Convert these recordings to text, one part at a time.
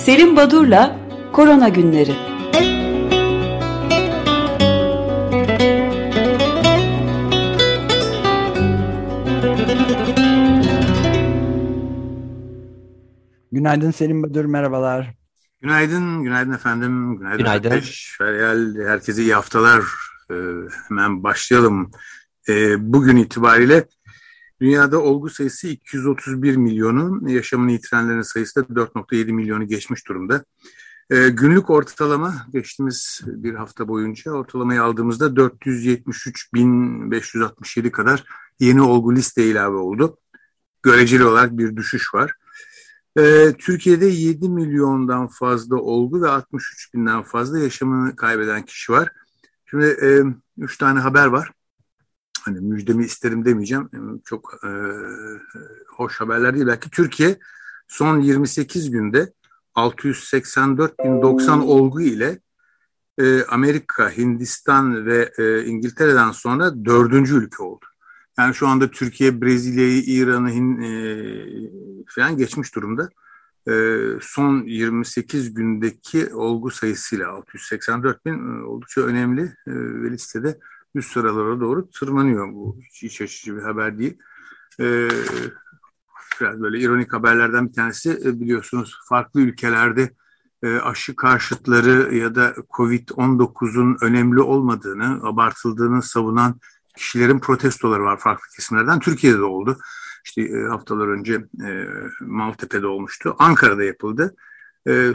Selim Badur'la Korona Günleri. Günaydın Selim Badur, merhabalar. Günaydın, günaydın efendim. Günaydın. Günaydın. Ateş, Feryal, herkese iyi haftalar. Ee, hemen başlayalım. Ee, bugün itibariyle dünyada olgu sayısı 231 milyonu, yaşamını yitirenlerin sayısı da 4.7 milyonu geçmiş durumda. Ee, günlük ortalama geçtiğimiz bir hafta boyunca ortalamayı aldığımızda 473.567 kadar yeni olgu liste ilave oldu. Göreceli olarak bir düşüş var. Ee, Türkiye'de 7 milyondan fazla olgu ve 63 binden fazla yaşamını kaybeden kişi var. Şimdi e, üç tane haber var. Hani müjdemi isterim demeyeceğim. Çok e, hoş haberler değil. Belki Türkiye son 28 günde 684.090 olgu ile e, Amerika, Hindistan ve e, İngiltere'den sonra dördüncü ülke oldu. Yani şu anda Türkiye, Brezilya'yı, İran'ı e, falan geçmiş durumda. E, son 28 gündeki olgu sayısıyla 684 bin e, oldukça önemli e, ve listede üst sıralara doğru tırmanıyor. Bu hiç iç bir haber değil. E, biraz böyle ironik haberlerden bir tanesi e, biliyorsunuz farklı ülkelerde e, aşı karşıtları ya da Covid-19'un önemli olmadığını, abartıldığını savunan kişilerin protestoları var farklı kesimlerden. Türkiye'de de oldu. İşte e, haftalar önce Maltepe'de olmuştu. Ankara'da yapıldı.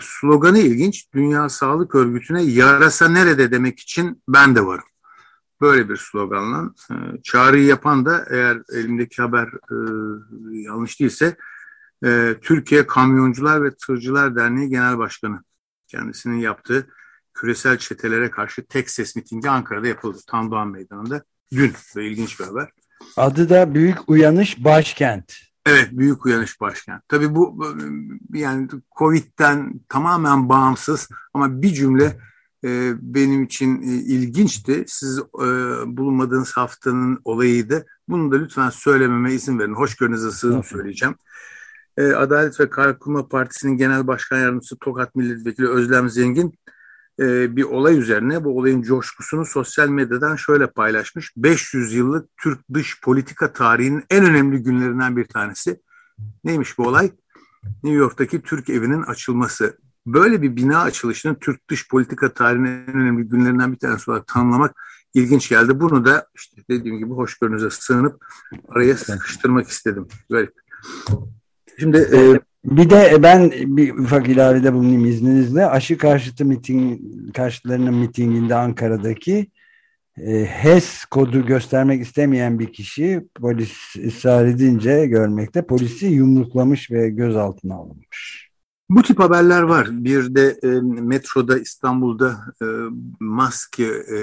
Sloganı ilginç. Dünya Sağlık Örgütü'ne yarasa nerede demek için ben de varım. Böyle bir sloganla e, çağrıyı yapan da eğer elimdeki haber e, yanlış değilse e, Türkiye Kamyoncular ve Tırcılar Derneği Genel Başkanı kendisinin yaptığı küresel çetelere karşı tek ses mitingi Ankara'da yapıldı. Tandoğan Meydanı'nda dün ve ilginç bir haber. Adı da Büyük Uyanış Başkent. Evet, Büyük Uyanış Başkent. Tabii bu yani Covid'den tamamen bağımsız ama bir cümle e, benim için e, ilginçti. Siz e, bulunmadığınız haftanın olayıydı. Bunu da lütfen söylememe izin verin. Hoşgörünüze sığınıp söyleyeceğim. E, Adalet ve Kalkınma Partisi'nin Genel Başkan Yardımcısı Tokat Milletvekili Özlem Zengin e, bir olay üzerine bu olayın coşkusunu sosyal medyadan şöyle paylaşmış. 500 yıllık Türk dış politika tarihinin en önemli günlerinden bir tanesi. Neymiş bu olay? New York'taki Türk evinin açılması. Böyle bir bina açılışını Türk dış politika tarihinin en önemli günlerinden bir tanesi olarak tanımlamak ilginç geldi. Bunu da işte dediğim gibi hoşgörünüze sığınıp araya sıkıştırmak istedim. Böyle. Şimdi e, bir de ben bir ufak ilavede bulunayım izninizle. Aşı karşıtı miting, karşıtlarının mitinginde Ankara'daki e, HES kodu göstermek istemeyen bir kişi polis ısrar edince görmekte polisi yumruklamış ve gözaltına alınmış. Bu tip haberler var. Bir de e, metroda İstanbul'da e, maske e,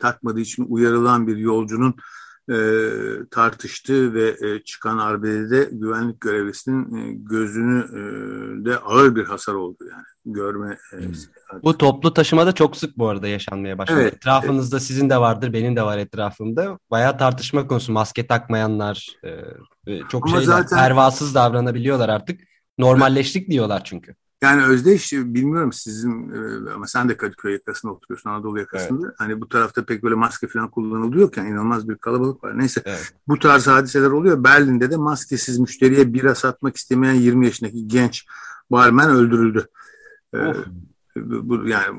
takmadığı için uyarılan bir yolcunun e, tartıştığı ve e, çıkan arbedede güvenlik görevlisinin e, gözünü e, de ağır bir hasar oldu yani görme. E, hmm. bu toplu taşımada çok sık bu arada yaşanmaya başladı. Evet, Etrafınızda evet. sizin de vardır, benim de var etrafımda. Bayağı tartışma konusu. Maske takmayanlar e, çok şey zaten... pervasız davranabiliyorlar artık. Normalleştik diyorlar çünkü. Yani Özdeş bilmiyorum sizin e, ama sen de Kadıköy yakasında oturuyorsun Anadolu yakasında. Evet. Hani bu tarafta pek böyle maske falan kullanılıyorken inanılmaz bir kalabalık var. Neyse evet. bu tarz hadiseler oluyor. Berlin'de de maskesiz müşteriye bira satmak istemeyen 20 yaşındaki genç barmen öldürüldü. Ee, bu, yani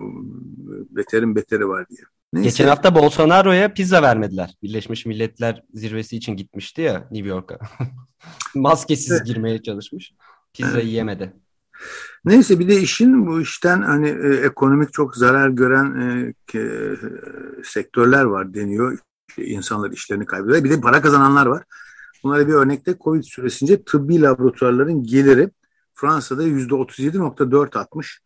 beterin beteri var diye. Neyse. Geçen hafta Bolsonaro'ya pizza vermediler. Birleşmiş Milletler zirvesi için gitmişti ya New York'a. Maskesiz evet. girmeye çalışmış. Pizza evet. yiyemedi. Neyse bir de işin bu işten hani e, ekonomik çok zarar gören e, e, sektörler var deniyor. İnsanlar işlerini kaybediyor. Bir de para kazananlar var. Bunlara bir örnekte Covid süresince tıbbi laboratuvarların geliri Fransa'da yüzde 37.4 artmış.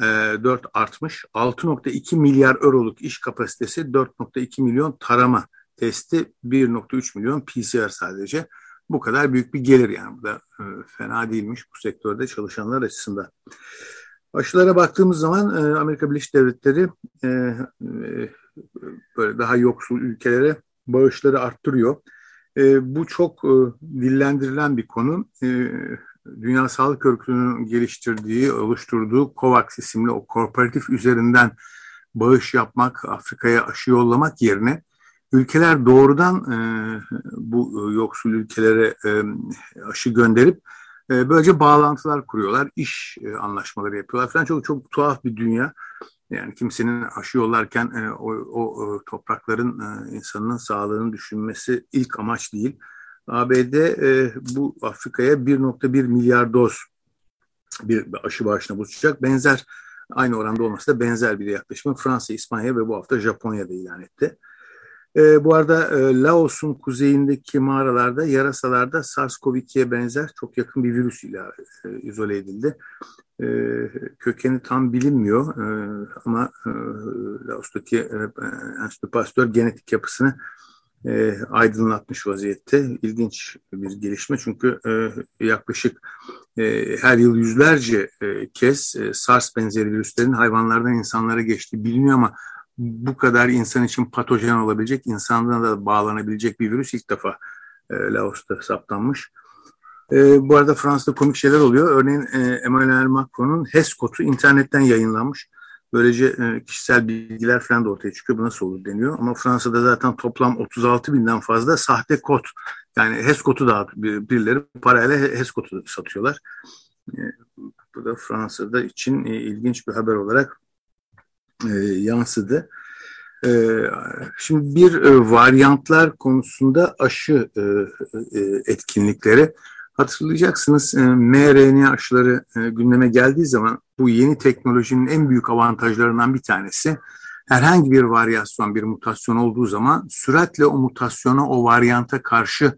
E, 4 artmış. 6.2 milyar euroluk iş kapasitesi 4.2 milyon tarama testi 1.3 milyon PCR sadece bu kadar büyük bir gelir yani. Bu da e, fena değilmiş bu sektörde çalışanlar açısından. Aşılara baktığımız zaman e, Amerika Birleşik Devletleri e, böyle daha yoksul ülkelere bağışları arttırıyor. Bu çok e, dillendirilen bir konu. Dünya Sağlık Örgütü'nün geliştirdiği, oluşturduğu COVAX isimli o korporatif üzerinden bağış yapmak, Afrika'ya aşı yollamak yerine ülkeler doğrudan e, bu yoksul ülkelere e, aşı gönderip e, böylece bağlantılar kuruyorlar, iş e, anlaşmaları yapıyorlar falan. Çok çok tuhaf bir dünya. Yani kimsenin aşı yollarken e, o, o toprakların e, insanının sağlığını düşünmesi ilk amaç değil. ABD e, bu Afrika'ya 1.1 milyar doz bir aşı bağışına buluşacak. Benzer aynı oranda olması da benzer bir yaklaşımı Fransa, İspanya ve bu hafta Japonya'da ilan etti. E, bu arada e, Laos'un kuzeyindeki mağaralarda yarasalarda SARS-CoV-2'ye benzer çok yakın bir virüs ile e, izole edildi. E, kökeni tam bilinmiyor e, ama e, Laos'taki e, Pasteur genetik yapısını e, aydınlatmış vaziyette. İlginç bir gelişme çünkü e, yaklaşık e, her yıl yüzlerce e, kez e, SARS benzeri virüslerin hayvanlardan insanlara geçtiği biliniyor ama bu kadar insan için patojen olabilecek, insandan da bağlanabilecek bir virüs ilk defa e, Laos'ta saptanmış. E, bu arada Fransa'da komik şeyler oluyor. Örneğin e, Emmanuel Macron'un HES kodu internetten yayınlanmış. Böylece e, kişisel bilgiler falan da ortaya çıkıyor. Bu nasıl olur deniyor. Ama Fransa'da zaten toplam 36 binden fazla sahte kod. Yani HES kodu da birileri parayla HES kodu satıyorlar. E, bu da Fransa'da için e, ilginç bir haber olarak e, yansıdı. E, şimdi bir e, varyantlar konusunda aşı e, e, etkinlikleri hatırlayacaksınız e, mRNA aşıları e, gündeme geldiği zaman bu yeni teknolojinin en büyük avantajlarından bir tanesi herhangi bir varyasyon, bir mutasyon olduğu zaman süratle o mutasyona, o varyanta karşı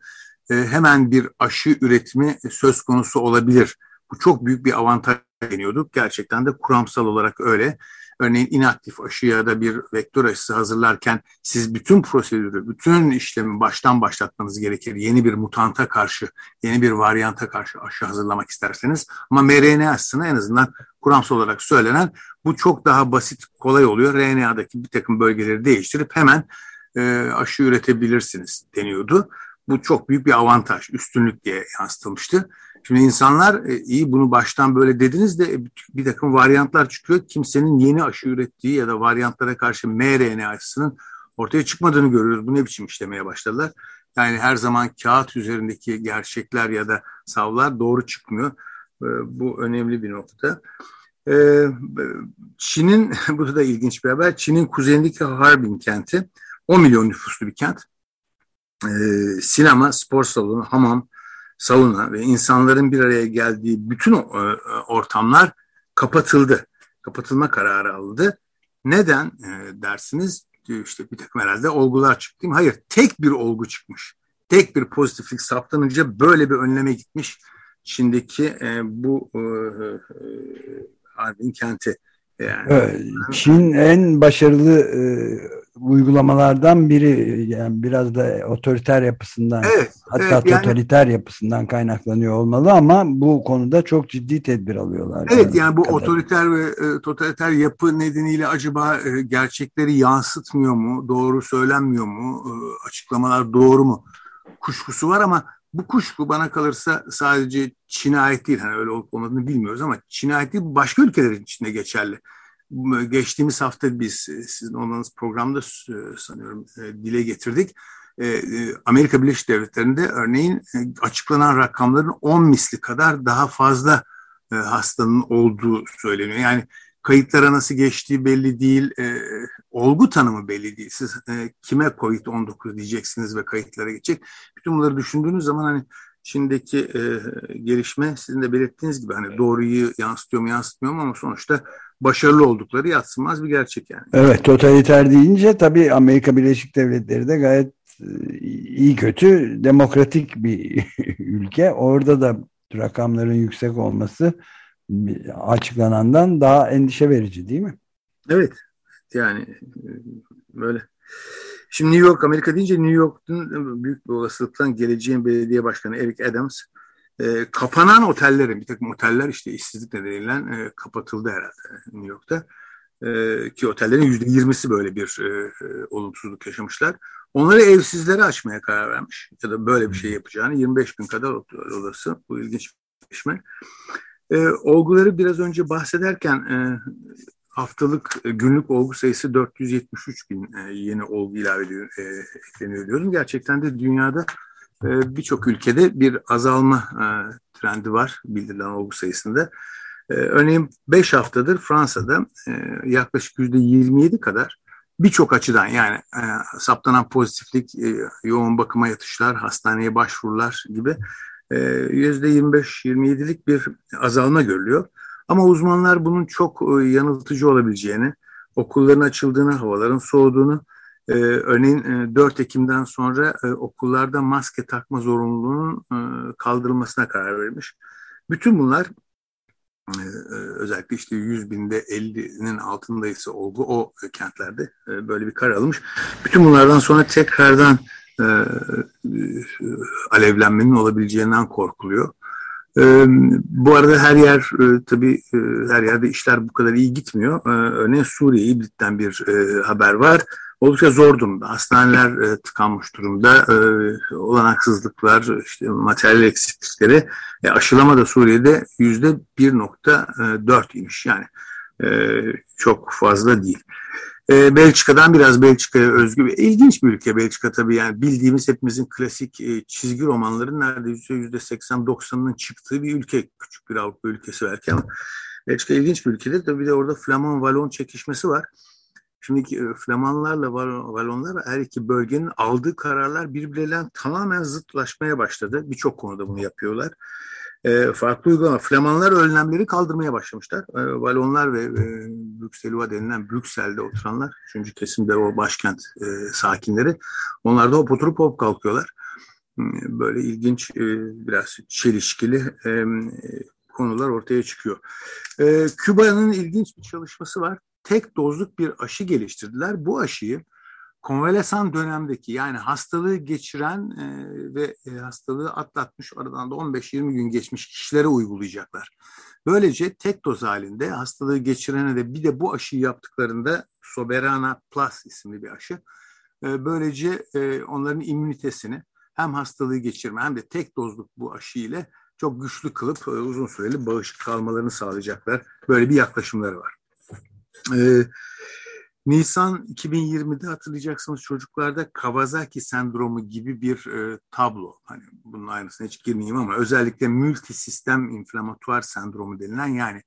e, hemen bir aşı üretimi söz konusu olabilir. Bu çok büyük bir avantaj deniyorduk. Gerçekten de kuramsal olarak öyle. Örneğin inaktif aşı ya da bir vektör aşısı hazırlarken siz bütün prosedürü, bütün işlemi baştan başlatmanız gerekir. Yeni bir mutanta karşı, yeni bir varyanta karşı aşı hazırlamak isterseniz. Ama mRNA aşısına en azından kuramsal olarak söylenen bu çok daha basit, kolay oluyor. RNA'daki bir takım bölgeleri değiştirip hemen e, aşı üretebilirsiniz deniyordu. Bu çok büyük bir avantaj, üstünlük diye yansıtılmıştı. Şimdi insanlar e, iyi bunu baştan böyle dediniz de bir takım varyantlar çıkıyor. Kimsenin yeni aşı ürettiği ya da varyantlara karşı mRNA aşısının ortaya çıkmadığını görüyoruz. Bu ne biçim işlemeye başladılar? Yani her zaman kağıt üzerindeki gerçekler ya da savlar doğru çıkmıyor. E, bu önemli bir nokta. E, Çin'in, bu da ilginç bir haber, Çin'in kuzeyindeki Harbin kenti 10 milyon nüfuslu bir kent. Sinema, spor salonu, hamam, sauna ve insanların bir araya geldiği bütün e, ortamlar kapatıldı. Kapatılma kararı aldı. Neden e, dersiniz? İşte bir takım herhalde olgular çıktı. Hayır, tek bir olgu çıkmış. Tek bir pozitiflik saptanınca böyle bir önleme gitmiş. Çin'deki e, bu e, Harbin kenti. Yani. Çin en başarılı e, uygulamalardan biri yani biraz da otoriter yapısından evet, hatta evet, yani, totaliter yapısından kaynaklanıyor olmalı ama bu konuda çok ciddi tedbir alıyorlar. Evet yani, yani bu kadar. otoriter ve e, totaliter yapı nedeniyle acaba e, gerçekleri yansıtmıyor mu? Doğru söylenmiyor mu? E, açıklamalar doğru mu? Kuşkusu var ama bu kuşku bana kalırsa sadece ait değil. Hani öyle olup olmadığını bilmiyoruz ama ait değil başka ülkelerin içinde geçerli geçtiğimiz hafta biz e, sizin olmanız programda e, sanıyorum e, dile getirdik. Amerika Birleşik Devletleri'nde örneğin açıklanan rakamların 10 misli kadar daha fazla hastanın olduğu söyleniyor. Yani kayıtlara nasıl geçtiği belli değil, olgu tanımı belli değil. Siz kime COVID-19 diyeceksiniz ve kayıtlara geçecek. Bütün bunları düşündüğünüz zaman hani Çin'deki e, gelişme sizin de belirttiğiniz gibi hani doğruyu yansıtıyor mu yansıtmıyor mu ama sonuçta başarılı oldukları yatsınmaz bir gerçek yani. Evet totaliter deyince tabii Amerika Birleşik Devletleri de gayet e, iyi kötü demokratik bir ülke. Orada da rakamların yüksek olması açıklanandan daha endişe verici değil mi? Evet yani e, böyle. Şimdi New York, Amerika deyince New York'un büyük bir olasılıkla geleceğin belediye başkanı Eric Adams e, kapanan otellerin, bir takım oteller işte işsizlik nedeniyle e, kapatıldı herhalde New York'ta. E, ki otellerin yüzde yirmisi böyle bir e, e, olumsuzluk yaşamışlar. Onları evsizlere açmaya karar vermiş. Ya da böyle bir şey yapacağını 25 bin kadar odası. Bu ilginç eşleşme. E, olguları biraz önce bahsederken e, haftalık e, günlük olgu sayısı 473 bin e, yeni olgu ilave ediyor, e, ekleniyor diyorum. Gerçekten de dünyada e, birçok ülkede bir azalma e, trendi var bildirilen olgu sayısında. E, örneğin 5 haftadır Fransa'da e, yaklaşık %27 kadar birçok açıdan yani e, saptanan pozitiflik, e, yoğun bakıma yatışlar, hastaneye başvurular gibi %25-27'lik bir azalma görülüyor. Ama uzmanlar bunun çok e, yanıltıcı olabileceğini, okulların açıldığını, havaların soğuduğunu, e, örneğin e, 4 Ekim'den sonra e, okullarda maske takma zorunluluğunun e, kaldırılmasına karar vermiş. Bütün bunlar e, e özellikle işte 100 binde 50'nin altındaysa olgu o kentlerde e, böyle bir karar alınmış. Bütün bunlardan sonra tekrardan e, e, alevlenmenin olabileceğinden korkuluyor. E, bu arada her yer e, tabii e, her yerde işler bu kadar iyi gitmiyor. E, örneğin Suriye İdlib'den bir e, haber var. Oldukça zor durumda. Hastaneler e, tıkanmış durumda. E, olanaksızlıklar, işte materyal eksiklikleri. E, aşılama da Suriye'de yüzde 1.4 imiş. Yani e, çok fazla değil. E, Belçika'dan biraz Belçika'ya özgü ve ilginç bir ülke Belçika tabii yani bildiğimiz hepimizin klasik e, çizgi romanların neredeyse yüzde 80-90'ının çıktığı bir ülke. Küçük bir Avrupa ülkesi belki ama Belçika ilginç bir ülkedir. Tabii bir de orada Flaman-Valon çekişmesi var. Şimdi e, Flamanlarla Valonlar her iki bölgenin aldığı kararlar birbirleriyle tamamen zıtlaşmaya başladı. Birçok konuda bunu yapıyorlar e, farklı uygulama. Flamanlar önlemleri kaldırmaya başlamışlar. E, Valonlar ve e, Brükselua denilen Brüksel'de oturanlar, üçüncü kesimde o başkent e, sakinleri, onlar da hop oturup hop kalkıyorlar. Böyle ilginç, e, biraz çelişkili e, konular ortaya çıkıyor. Küba'nın ilginç bir çalışması var. Tek dozluk bir aşı geliştirdiler. Bu aşıyı konvalesan dönemdeki yani hastalığı geçiren e, ve e, hastalığı atlatmış aradan da 15-20 gün geçmiş kişilere uygulayacaklar. Böylece tek doz halinde hastalığı geçirene de bir de bu aşıyı yaptıklarında Soberana Plus isimli bir aşı. E, böylece e, onların immünitesini hem hastalığı geçirme hem de tek dozluk bu aşı ile çok güçlü kılıp e, uzun süreli bağışık kalmalarını sağlayacaklar. Böyle bir yaklaşımları var. Evet Nisan 2020'de hatırlayacaksınız çocuklarda Kawasaki sendromu gibi bir e, tablo. Hani bunun aynısına hiç girmeyeyim ama özellikle multisistem inflamatuar sendromu denilen yani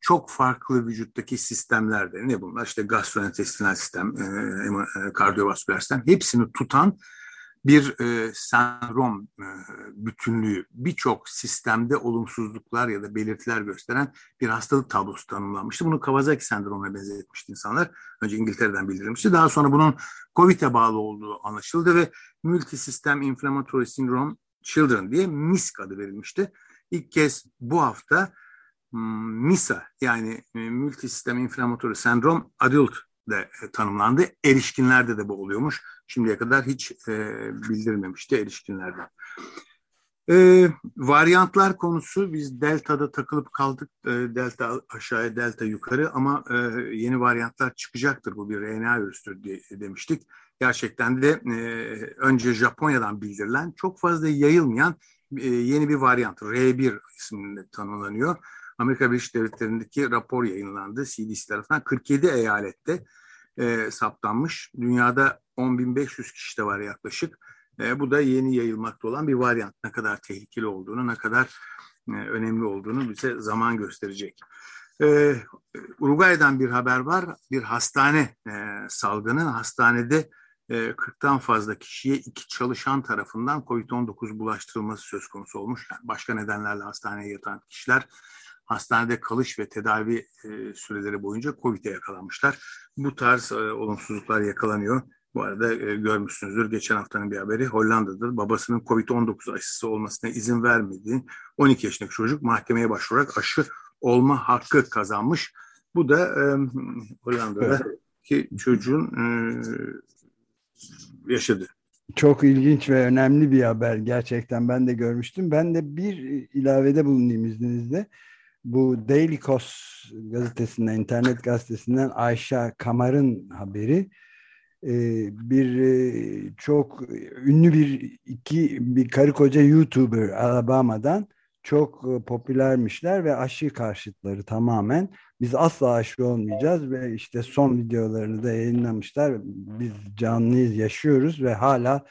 çok farklı vücuttaki sistemlerde ne bunlar işte gastrointestinal sistem, e, e, kardiyovasküler sistem hepsini tutan bir e, sendrom e, bütünlüğü birçok sistemde olumsuzluklar ya da belirtiler gösteren bir hastalık tablosu tanımlanmıştı. Bunu Kawasaki sendromuna benzetmişti insanlar. Önce İngiltere'den bildirilmişti. Daha sonra bunun COVID'e bağlı olduğu anlaşıldı ve Multisystem Inflammatory Syndrome Children diye MISC adı verilmişti. İlk kez bu hafta hmm, MISA yani e, Multisystem Inflammatory Syndrome Adult de tanımlandı. Erişkinlerde de bu oluyormuş. Şimdiye kadar hiç e, bildirmemişti erişkinlerden. E, varyantlar konusu biz delta'da takılıp kaldık. E, delta aşağıya delta yukarı ama e, yeni varyantlar çıkacaktır. Bu bir RNA virüstür diye demiştik. Gerçekten de e, önce Japonya'dan bildirilen çok fazla yayılmayan e, yeni bir varyant R1 isminde tanımlanıyor. Amerika Birleşik Devletleri'ndeki rapor yayınlandı CDC tarafından 47 eyalette e, saptanmış. Dünyada 10.500 kişi de var yaklaşık. E, bu da yeni yayılmakta olan bir varyant. Ne kadar tehlikeli olduğunu, ne kadar e, önemli olduğunu bize zaman gösterecek. E, Uruguay'dan bir haber var. Bir hastane e, salgını. Hastanede e, 40'tan fazla kişiye iki çalışan tarafından COVID-19 bulaştırılması söz konusu olmuş. Yani başka nedenlerle hastaneye yatan kişiler hastanede kalış ve tedavi e, süreleri boyunca COVID'e yakalanmışlar. Bu tarz e, olumsuzluklar yakalanıyor. Bu arada e, görmüşsünüzdür geçen haftanın bir haberi Hollanda'da babasının COVID-19 aşısı olmasına izin vermediği 12 yaşındaki çocuk mahkemeye başvurarak aşı olma hakkı kazanmış. Bu da e, Hollanda'daki çocuğun e, yaşadı. Çok ilginç ve önemli bir haber gerçekten ben de görmüştüm. Ben de bir ilavede bulunayım izninizle bu Daily Kos gazetesinden, internet gazetesinden Ayşe Kamar'ın haberi e, bir e, çok ünlü bir iki bir karı koca YouTuber Alabama'dan çok e, popülermişler ve aşı karşıtları tamamen. Biz asla aşı olmayacağız ve işte son videolarını da yayınlamışlar. Biz canlıyız, yaşıyoruz ve hala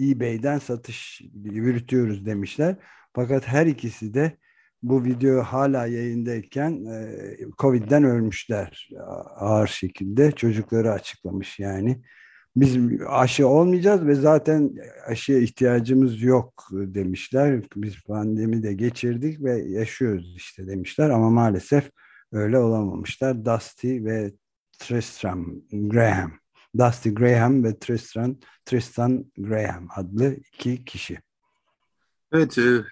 eBay'den satış yürütüyoruz demişler. Fakat her ikisi de bu video hala yayındayken e, Covid'den ölmüşler ağır şekilde. Çocukları açıklamış yani. Biz aşı olmayacağız ve zaten aşıya ihtiyacımız yok demişler. Biz pandemi de geçirdik ve yaşıyoruz işte demişler ama maalesef öyle olamamışlar. Dusty ve Tristram Graham. Dusty Graham ve Tristan, Tristan Graham adlı iki kişi. Evet, e,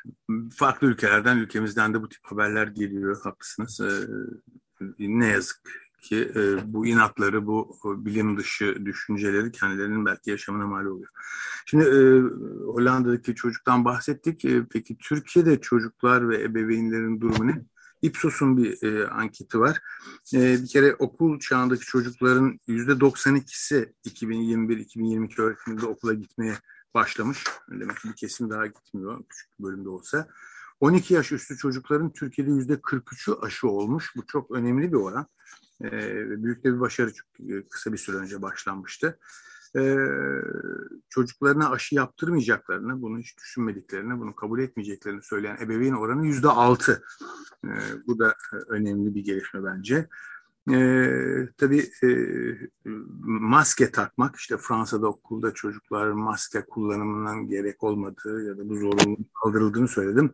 farklı ülkelerden, ülkemizden de bu tip haberler geliyor, haklısınız. E, ne yazık ki e, bu inatları, bu bilim dışı düşünceleri kendilerinin belki yaşamına mal oluyor. Şimdi Hollanda'daki çocuktan bahsettik. Peki Türkiye'de çocuklar ve ebeveynlerin durumu ne? Ipsos'un bir e, anketi var. E, bir kere okul çağındaki çocukların %92'si 2021-2022 öğretiminde okula gitmeye başlamış. Demek ki bir kesim daha gitmiyor küçük bir bölümde olsa. 12 yaş üstü çocukların Türkiye'de %43'ü aşı olmuş. Bu çok önemli bir oran. E, büyük de bir başarı çünkü kısa bir süre önce başlanmıştı e, çocuklarına aşı yaptırmayacaklarını, bunu hiç düşünmediklerini, bunu kabul etmeyeceklerini söyleyen ebeveyn oranı yüzde altı. E, bu da önemli bir gelişme bence. E, tabii e, maske takmak, işte Fransa'da okulda çocuklar maske kullanımından gerek olmadığı ya da bu zorunluluğun kaldırıldığını söyledim.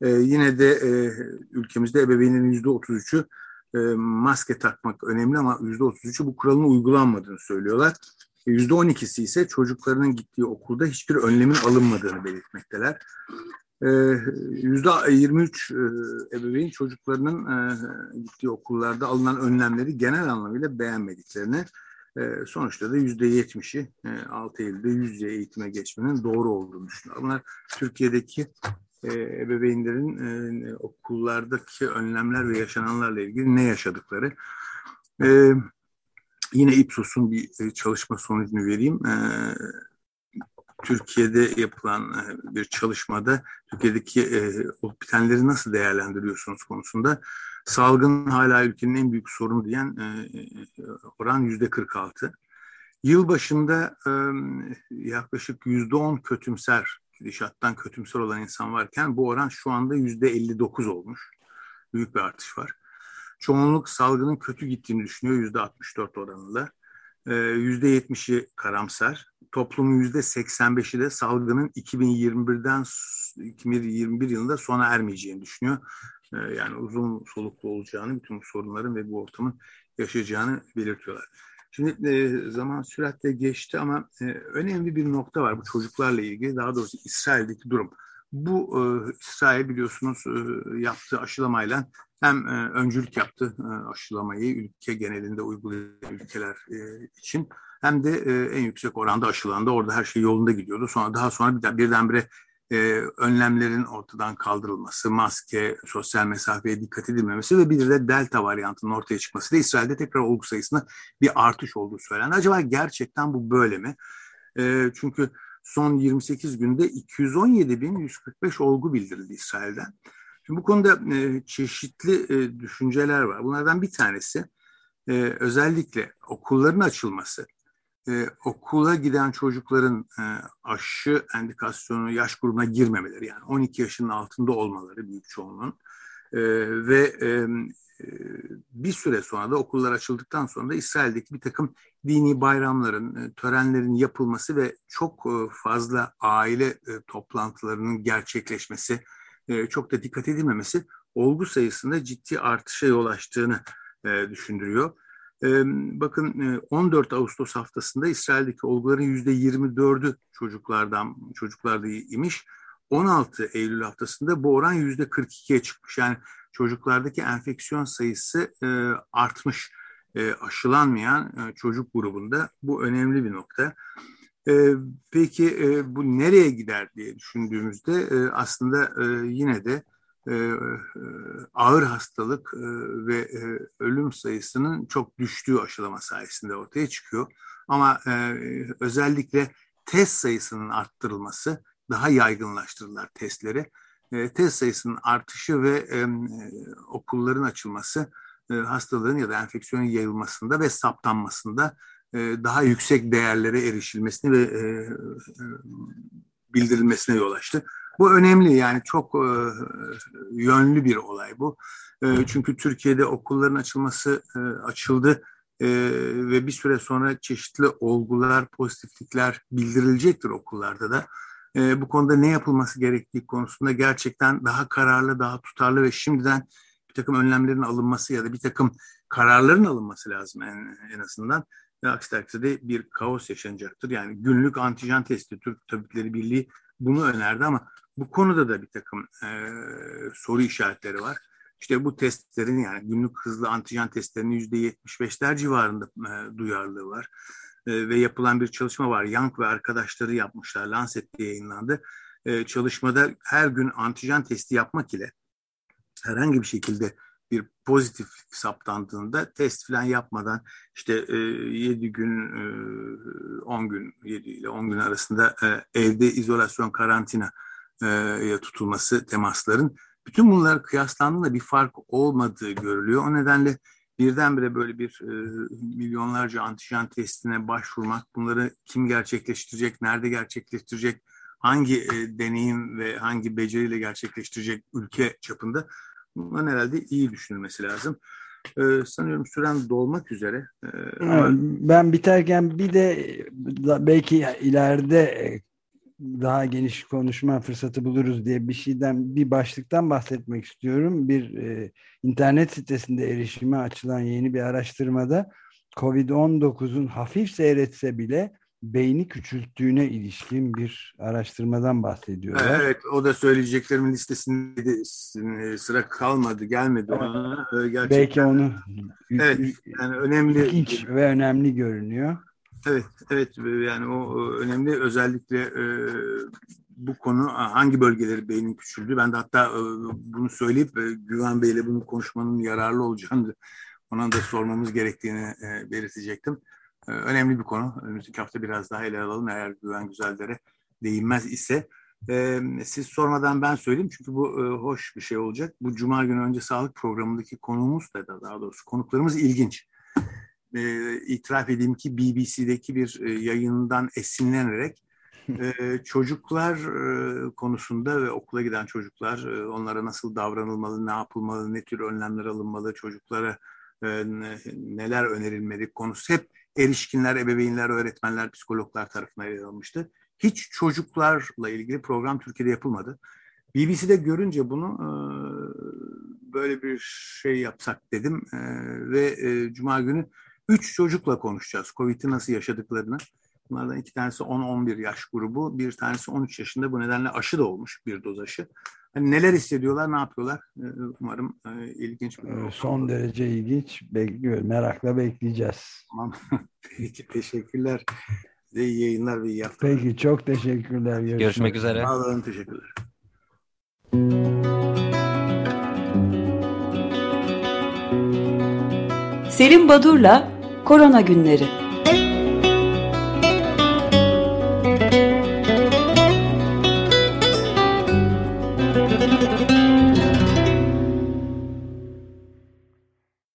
E, yine de e, ülkemizde ebeveynlerin yüzde otuz üçü e, maske takmak önemli ama yüzde otuz üçü bu kuralın uygulanmadığını söylüyorlar. %12'si ise çocuklarının gittiği okulda hiçbir önlemin alınmadığını belirtmekteler. %23 ee, e, ebeveyn çocuklarının e, gittiği okullarda alınan önlemleri genel anlamıyla beğenmediklerini, e, sonuçta da %70'i 6 Eylül'de yüz eğitime geçmenin doğru olduğunu düşünüyor. Bunlar Türkiye'deki ebeveynlerin okullardaki önlemler ve yaşananlarla ilgili ne yaşadıkları. Yine Ipsos'un bir çalışma sonucunu vereyim. E, Türkiye'de yapılan e, bir çalışmada Türkiye'deki olup bitenleri nasıl değerlendiriyorsunuz konusunda salgın hala ülkenin en büyük sorunu diyen oran yüzde 46. Yıl başında yaklaşık yüzde 10 kötümser, gidişattan kötümser olan insan varken bu oran şu anda yüzde 59 olmuş. Büyük bir artış var. Çoğunluk salgının kötü gittiğini düşünüyor yüzde 64 oranında. Ee, yüzde 70'i karamsar. Toplumun yüzde 85'i de salgının 2021'den 2021 yılında sona ermeyeceğini düşünüyor. Ee, yani uzun soluklu olacağını, bütün bu sorunların ve bu ortamın yaşayacağını belirtiyorlar. Şimdi e, zaman süratle geçti ama e, önemli bir nokta var bu çocuklarla ilgili. Daha doğrusu İsrail'deki durum. Bu e, İsrail biliyorsunuz e, yaptığı aşılamayla hem e, öncülük yaptı e, aşılamayı ülke genelinde uygulayan ülkeler e, için hem de e, en yüksek oranda aşılandı. Orada her şey yolunda gidiyordu. Sonra daha sonra bir, birdenbire e, önlemlerin ortadan kaldırılması, maske, sosyal mesafeye dikkat edilmemesi ve bir de delta varyantının ortaya çıkması da İsrail'de tekrar olgu sayısında bir artış olduğu söylendi. Acaba gerçekten bu böyle mi? E, çünkü son 28 günde 217.145 olgu bildirildi İsrail'den. Şimdi bu konuda e, çeşitli e, düşünceler var. Bunlardan bir tanesi e, özellikle okulların açılması. E, okula giden çocukların e, aşı endikasyonu yaş grubuna girmemeleri yani 12 yaşının altında olmaları büyük çoğunluğun e, ve e, bir süre sonra da okullar açıldıktan sonra da İsrail'deki bir takım dini bayramların, e, törenlerin yapılması ve çok e, fazla aile e, toplantılarının gerçekleşmesi çok da dikkat edilmemesi olgu sayısında ciddi artışa yol açtığını düşündürüyor. Bakın 14 Ağustos haftasında İsrail'deki olguların %24'ü çocuklardan çocuklarda imiş. 16 Eylül haftasında bu oran %42'ye çıkmış. Yani çocuklardaki enfeksiyon sayısı artmış. Aşılanmayan çocuk grubunda bu önemli bir nokta. E, peki e, bu nereye gider diye düşündüğümüzde e, aslında e, yine de e, e, ağır hastalık e, ve e, ölüm sayısının çok düştüğü aşılama sayesinde ortaya çıkıyor. Ama e, özellikle test sayısının arttırılması, daha yaygınlaştırırlar testleri. e, test sayısının artışı ve e, okulların açılması e, hastalığın ya da enfeksiyonun yayılmasında ve saptanmasında e, daha yüksek değerlere erişilmesini ve e, e, bildirilmesine yol açtı. Bu önemli yani çok yönlü bir olay bu. Çünkü Türkiye'de okulların açılması açıldı ve bir süre sonra çeşitli olgular, pozitiflikler bildirilecektir okullarda da. Bu konuda ne yapılması gerektiği konusunda gerçekten daha kararlı, daha tutarlı ve şimdiden bir takım önlemlerin alınması ya da bir takım kararların alınması lazım en, en azından. Ve aksi takdirde bir kaos yaşanacaktır. Yani günlük antijen testi Türk Tabipleri Birliği bunu önerdi ama bu konuda da bir takım e, soru işaretleri var. İşte bu testlerin yani günlük hızlı antijen testlerinin yüzde 75'ler civarında e, duyarlılığı var. E, ve yapılan bir çalışma var. Young ve arkadaşları yapmışlar. Lancet'te yayınlandı. E, çalışmada her gün antijen testi yapmak ile herhangi bir şekilde bir pozitif saptandığında test falan yapmadan işte e, 7 gün e, 10 gün 7 ile 10 gün arasında e, evde izolasyon karantina e, tutulması temasların bütün bunlar kıyaslandığında bir fark olmadığı görülüyor. O nedenle birdenbire böyle bir e, milyonlarca antijen testine başvurmak, bunları kim gerçekleştirecek, nerede gerçekleştirecek, hangi e, deneyim ve hangi beceriyle gerçekleştirecek ülke çapında bunların herhalde iyi düşünülmesi lazım. Ee, sanıyorum süren dolmak üzere. Ee, ben biterken bir de belki ileride daha geniş konuşma fırsatı buluruz diye bir şeyden bir başlıktan bahsetmek istiyorum. Bir e, internet sitesinde erişime açılan yeni bir araştırmada COVID-19'un hafif seyretse bile beyni küçülttüğüne ilişkin bir araştırmadan bahsediyorlar. Evet, o da söyleyeceklerimin listesinde sıra kalmadı, gelmedi ona. Gerçekten, Belki onu evet, yani önemli ilginç ve önemli görünüyor. Evet, evet yani o önemli özellikle e, bu konu hangi bölgeleri beynin küçüldü. Ben de hatta e, bunu söyleyip e, Güven Bey'le bunu konuşmanın yararlı olacağını ona da sormamız gerektiğini e, belirtecektim. E, önemli bir konu. Önümüzdeki hafta biraz daha ele alalım eğer Güven Güzeller'e değinmez ise. E, siz sormadan ben söyleyeyim çünkü bu e, hoş bir şey olacak. Bu Cuma günü önce sağlık programındaki konuğumuz da daha doğrusu konuklarımız ilginç e, itiraf edeyim ki BBC'deki bir e, yayından esinlenerek e, çocuklar konusunda ve okula giden çocuklar onlara nasıl davranılmalı, ne yapılmalı, ne tür önlemler alınmalı, çocuklara neler önerilmeli konusu hep erişkinler, ebeveynler, öğretmenler, psikologlar tarafından yer almıştı. Hiç çocuklarla ilgili program Türkiye'de yapılmadı. BBC'de görünce bunu e, böyle bir şey yapsak dedim e, ve e, Cuma günü Üç çocukla konuşacağız Covid'i nasıl yaşadıklarını. Bunlardan iki tanesi 10-11 yaş grubu, bir tanesi 13 yaşında. Bu nedenle aşı da olmuş, bir doz aşı. Hani neler hissediyorlar, ne yapıyorlar? Ee, umarım e, ilginç bir ee, Son olur. derece ilginç. Bekliyorum. Merakla bekleyeceğiz. Tamam. Peki, teşekkürler. Size iyi yayınlar ve iyi haftalar. Peki, çok teşekkürler. Görüşmek, Görüşmek üzere. Sağ olun, teşekkürler. Selim Badur'la Korona Günleri